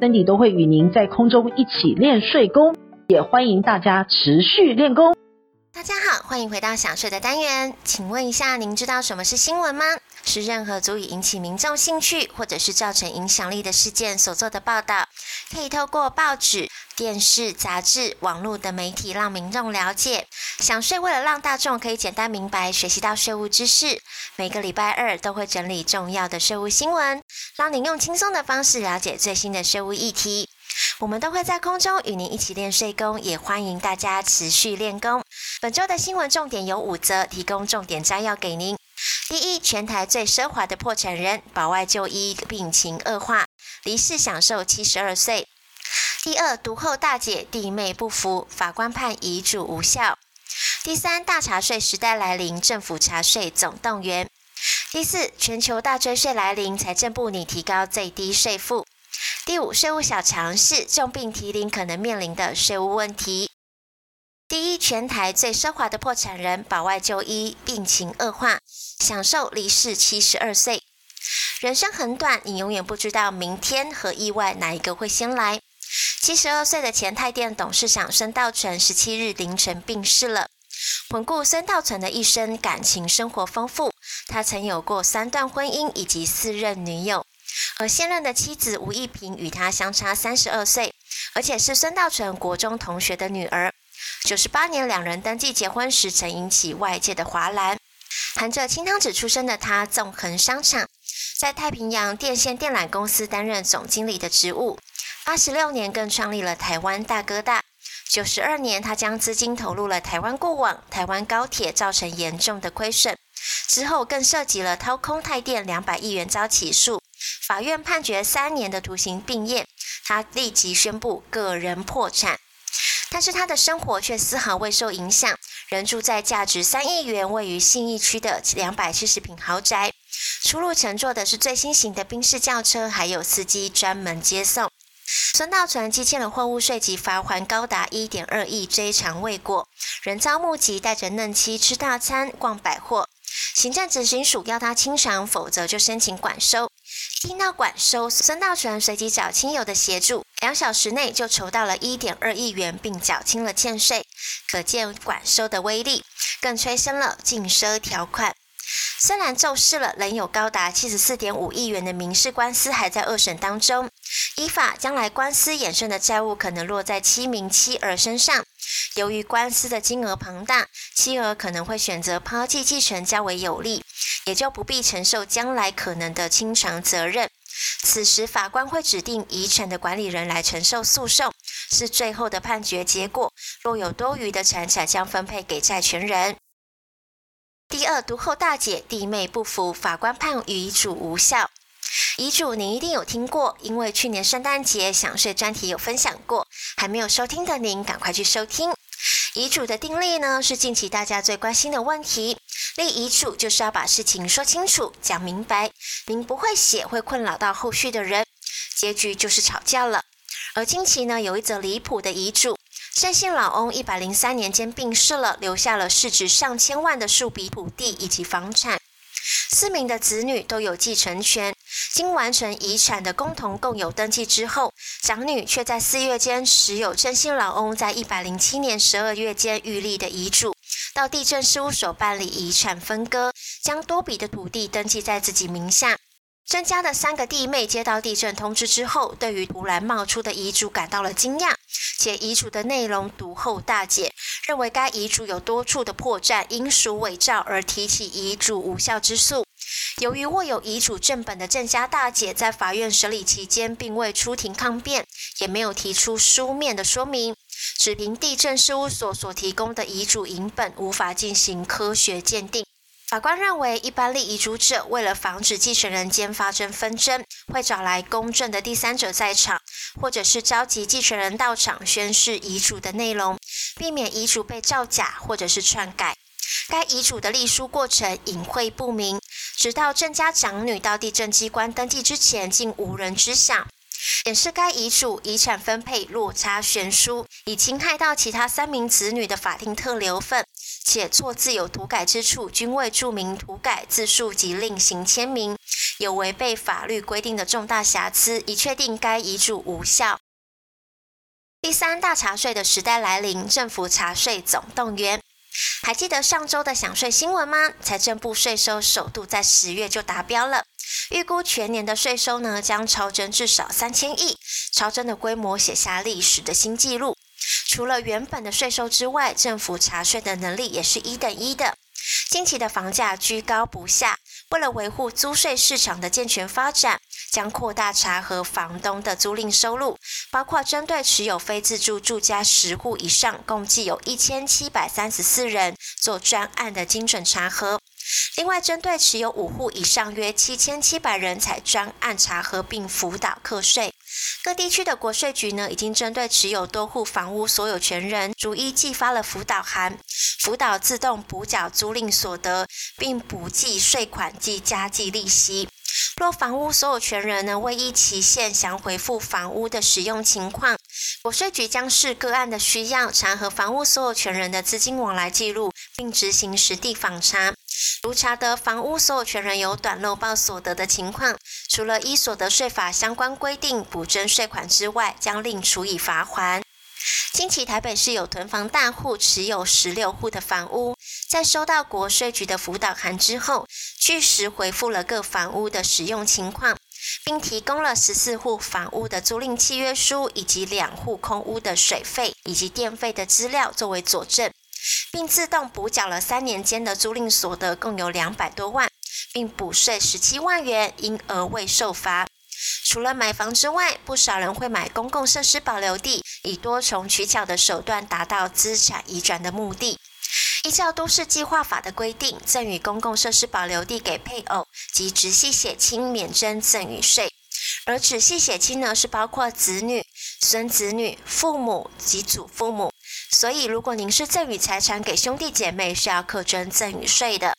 森迪都会与您在空中一起练税功，也欢迎大家持续练功。大家好，欢迎回到想税的单元。请问一下，您知道什么是新闻吗？是任何足以引起民众兴趣或者是造成影响力的事件所做的报道，可以透过报纸、电视、杂志、网络等媒体让民众了解。想税为了让大众可以简单明白、学习到税务知识，每个礼拜二都会整理重要的税务新闻，让您用轻松的方式了解最新的税务议题。我们都会在空中与您一起练税功，也欢迎大家持续练功。本周的新闻重点有五则，提供重点摘要给您。第一，全台最奢华的破产人保外就医病情恶化，离世享寿七十二岁。第二，独后大姐弟妹不服，法官判遗嘱无效。第三，大查税时代来临，政府查税总动员。第四，全球大追税来临，财政部拟提高最低税负。第五，税务小常识，重病提领可能面临的税务问题。第一，全台最奢华的破产人保外就医，病情恶化，享寿离世七十二岁。人生很短，你永远不知道明天和意外哪一个会先来。七十二岁的前太电董事长孙道存十七日凌晨病逝了。回顾孙道存的一生，感情生活丰富，他曾有过三段婚姻以及四任女友。而现任的妻子吴亦萍与他相差三十二岁，而且是孙道存国中同学的女儿。九十八年两人登记结婚时，曾引起外界的哗然。含着清汤匙出生的他，纵横商场，在太平洋电线电缆公司担任总经理的职务。八十六年更创立了台湾大哥大。九十二年，他将资金投入了台湾固网、台湾高铁，造成严重的亏损。之后更涉及了掏空台电两百亿元遭起诉。法院判决三年的徒刑并验，他立即宣布个人破产，但是他的生活却丝毫未受影响，仍住在价值三亿元、位于信义区的两百七十坪豪宅，出入乘坐的是最新型的宾士轿车，还有司机专门接送。孙道存积欠了货物税及罚锾高达一点二亿，追偿未果，仍遭目击带着嫩妻吃大餐、逛百货，行政执行署要他清偿，否则就申请管收。听到管收，孙道存随即找亲友的协助，两小时内就筹到了一点二亿元，并缴清了欠税。可见管收的威力，更催生了禁奢条款。虽然骤释了，仍有高达七十四点五亿元的民事官司还在二审当中。依法，将来官司衍生的债务可能落在妻名妻儿身上。由于官司的金额庞大，妻儿可能会选择抛弃继承较为有利。也就不必承受将来可能的清偿责任。此时法官会指定遗产的管理人来承受诉讼，是最后的判决结果。若有多余的财产，将分配给债权人。第二，独后大姐弟妹不服，法官判遗嘱无效。遗嘱您一定有听过，因为去年圣诞节想睡专题有分享过，还没有收听的您赶快去收听。遗嘱的订立呢，是近期大家最关心的问题。立遗嘱就是要把事情说清楚、讲明白。您不会写，会困扰到后续的人，结局就是吵架了。而近期呢，有一则离谱的遗嘱：郑姓老翁一百零三年间病逝了，留下了市值上千万的数笔土地以及房产，四名的子女都有继承权。经完成遗产的共同共有登记之后，长女却在四月间持有真心老翁在一百零七年十二月间预立的遗嘱。到地政事务所办理遗产分割，将多笔的土地登记在自己名下。曾家的三个弟妹接到地震通知之后，对于突然冒出的遗嘱感到了惊讶，且遗嘱的内容读后大解，认为该遗嘱有多处的破绽，应属伪造，而提起遗嘱无效之诉。由于握有遗嘱正本的郑家大姐在法院审理期间并未出庭抗辩，也没有提出书面的说明。只凭地政事务所所提供的遗嘱影本，无法进行科学鉴定。法官认为，一般立遗嘱者为了防止继承人间发生纷争，会找来公证的第三者在场，或者是召集继承人到场宣示遗嘱的内容，避免遗嘱被造假或者是篡改。该遗嘱的立书过程隐晦不明，直到郑家长女到地政机关登记之前，竟无人知晓。显示该遗嘱遗产分配落差悬殊，已侵害到其他三名子女的法定特留份。且错字有涂改之处，均未注明涂改字数及另行签名，有违背法律规定的重大瑕疵，已确定该遗嘱无效。第三大查税的时代来临，政府查税总动员。还记得上周的响税新闻吗？财政部税收首度在十月就达标了，预估全年的税收呢将超征至少三千亿，超征的规模写下历史的新纪录。除了原本的税收之外，政府查税的能力也是一等一的。近期的房价居高不下，为了维护租税市场的健全发展，将扩大查核房东的租赁收入，包括针对持有非自住住家十户以上，共计有一千七百三十四人做专案的精准查核。另外，针对持有五户以上约七千七百人，采专案查核并辅导课税。各地区的国税局呢，已经针对持有多户房屋所有权人，逐一寄发了辅导函，辅导自动补缴租赁所得，并补计税款及加计利息。若房屋所有权人呢，未依期限详回复房屋的使用情况，国税局将视个案的需要，查核房屋所有权人的资金往来记录，并执行实地访查。如查得房屋所有权人有短漏报所得的情况，除了依所得税法相关规定补征税款之外，将另处以罚锾。近期台北市有囤房大户持有十六户的房屋，在收到国税局的辅导函之后，据实回复了各房屋的使用情况，并提供了十四户房屋的租赁契约书以及两户空屋的水费以及电费的资料作为佐证。并自动补缴了三年间的租赁所得，共有两百多万，并补税十七万元，因而未受罚。除了买房之外，不少人会买公共设施保留地，以多重取巧的手段达到资产移转的目的。依照都市计划法的规定，赠与公共设施保留地给配偶及直系血亲免征赠与税，而直系血亲呢，是包括子女、孙子女、父母及祖父母。所以，如果您是赠与财产给兄弟姐妹，是要课征赠与税的。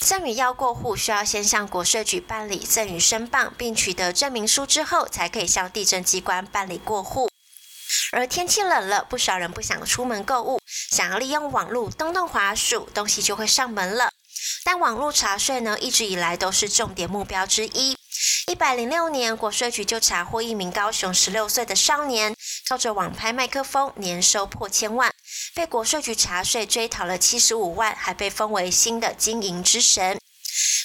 赠与要过户，需要先向国税局办理赠与申报，并取得证明书之后，才可以向地政机关办理过户。而天气冷了，不少人不想出门购物，想要利用网络动动滑鼠，东西就会上门了。但网络查税呢，一直以来都是重点目标之一。一百零六年，国税局就查获一名高雄十六岁的少年。靠着网拍麦克风，年收破千万，被国税局查税追讨了七十五万，还被封为新的经营之神。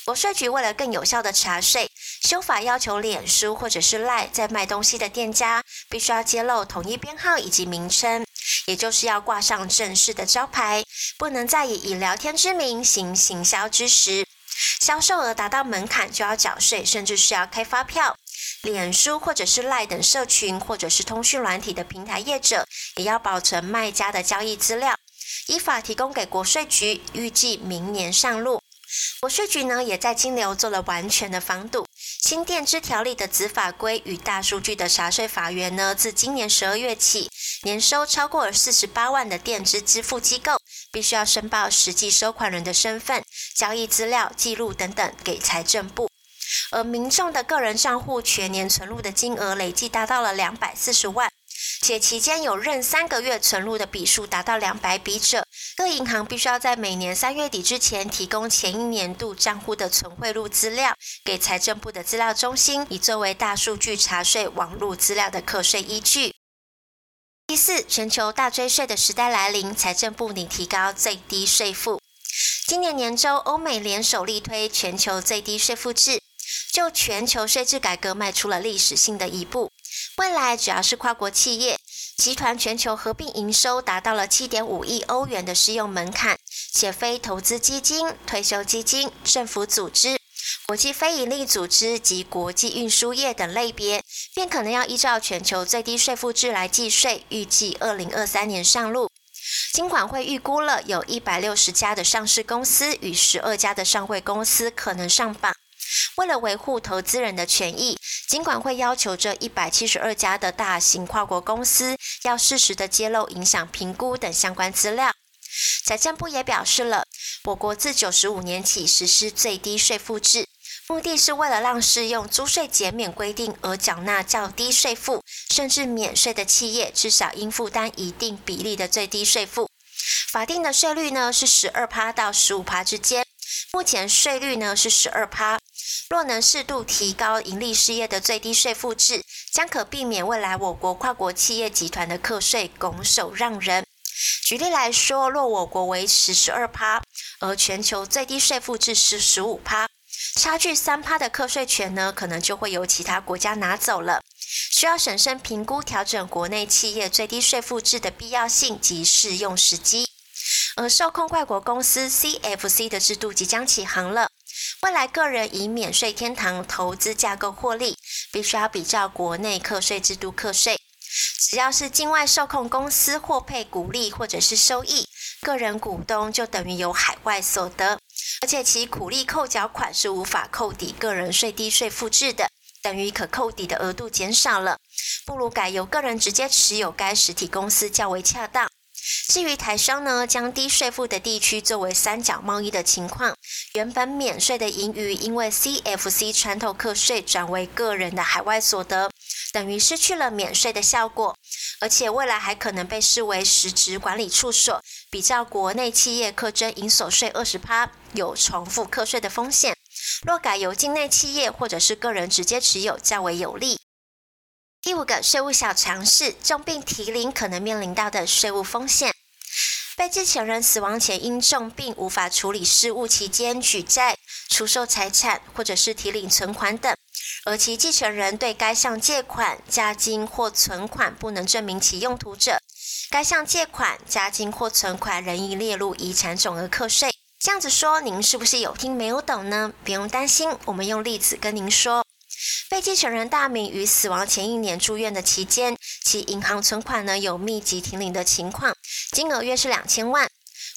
国税局为了更有效的查税，修法要求脸书或者是赖在卖东西的店家，必须要揭露统一编号以及名称，也就是要挂上正式的招牌，不能再以以聊天之名行行销之实。销售额达到门槛就要缴税，甚至是要开发票。脸书或者是赖等社群，或者是通讯软体的平台业者，也要保存卖家的交易资料，依法提供给国税局，预计明年上路。国税局呢，也在金流做了完全的防堵。新电支条例的子法规与大数据的查税法源呢，自今年十二月起，年收超过四十八万的电支支付机构，必须要申报实际收款人的身份、交易资料记录等等给财政部。而民众的个人账户全年存入的金额累计达到了两百四十万，且期间有任三个月存入的笔数达到两百笔者，各银行必须要在每年三月底之前提供前一年度账户的存汇入资料给财政部的资料中心，以作为大数据查税网络资料的课税依据。第四，全球大追税的时代来临，财政部拟提高最低税负。今年年中，欧美联手力推全球最低税负制。就全球税制改革迈出了历史性的一步。未来只要是跨国企业集团，全球合并营收达到了七点五亿欧元的适用门槛，且非投资基金、退休基金、政府组织、国际非营利组织及国际运输业等类别，便可能要依照全球最低税负制来计税。预计二零二三年上路。金管会预估了有一百六十家的上市公司与十二家的上柜公司可能上榜。为了维护投资人的权益，金管会要求这一百七十二家的大型跨国公司要适时的揭露影响评估等相关资料。财政部也表示了，我国自九十五年起实施最低税负制，目的是为了让适用租税减免规定而缴纳较低税负甚至免税的企业，至少应负担一定比例的最低税负。法定的税率呢是十二趴到十五趴之间，目前税率呢是十二趴。若能适度提高盈利事业的最低税负制，将可避免未来我国跨国企业集团的课税拱手让人。举例来说，若我国维持十二趴，而全球最低税负制是十五趴，差距三趴的课税权呢，可能就会由其他国家拿走了。需要审慎评估调整国内企业最低税负制的必要性及适用时机。而受控外国公司 CFC 的制度即将起航了。未来个人以免税天堂投资架构获利，必须要比照国内课税制度课税。只要是境外受控公司获配股利或者是收益，个人股东就等于有海外所得，而且其股利扣缴款是无法扣抵个人税低税负制的，等于可扣抵的额度减少了，不如改由个人直接持有该实体公司较为恰当。至于台商呢，将低税负的地区作为三角贸易的情况，原本免税的盈余，因为 CFC 穿透课税转为个人的海外所得，等于失去了免税的效果，而且未来还可能被视为实质管理处所，比较国内企业课征营所税二十趴，有重复课税的风险。若改由境内企业或者是个人直接持有，较为有利。第五个税务小常识：重病提领可能面临到的税务风险。被继承人死亡前因重病无法处理事务期间举债、出售财产或者是提领存款等，而其继承人对该项借款、加金或存款不能证明其用途者，该项借款、加金或存款仍应列入遗产总额课税。这样子说，您是不是有听没有懂呢？不用担心，我们用例子跟您说。被继承人大名于死亡前一年住院的期间，其银行存款呢有密集停领的情况，金额约是两千万。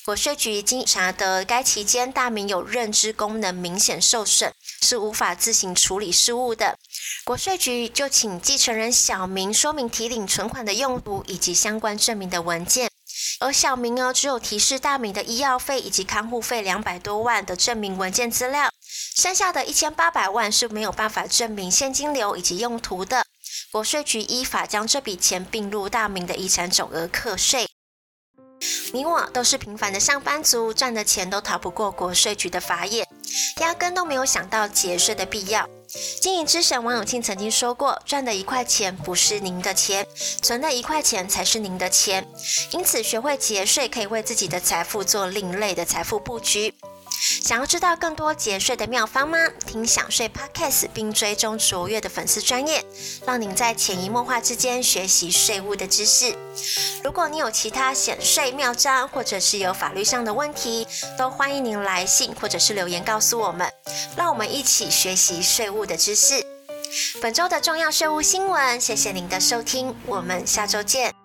国税局经查得该期间大名有认知功能明显受损，是无法自行处理事务的。国税局就请继承人小明说明提领存款的用途以及相关证明的文件，而小明呢只有提示大明的医药费以及看护费两百多万的证明文件资料。剩下的一千八百万是没有办法证明现金流以及用途的，国税局依法将这笔钱并入大明的遗产总额课税。你我都是平凡的上班族，赚的钱都逃不过国税局的法眼，压根都没有想到节税的必要。经营之神王永庆曾经说过：“赚的一块钱不是您的钱，存的一块钱才是您的钱。”因此，学会节税可以为自己的财富做另类的财富布局。想要知道更多节税的妙方吗？听享税 Podcast 并追踪卓越的粉丝专业，让您在潜移默化之间学习税务的知识。如果你有其他显税妙招，或者是有法律上的问题，都欢迎您来信或者是留言告诉我们，让我们一起学习税务的知识。本周的重要税务新闻，谢谢您的收听，我们下周见。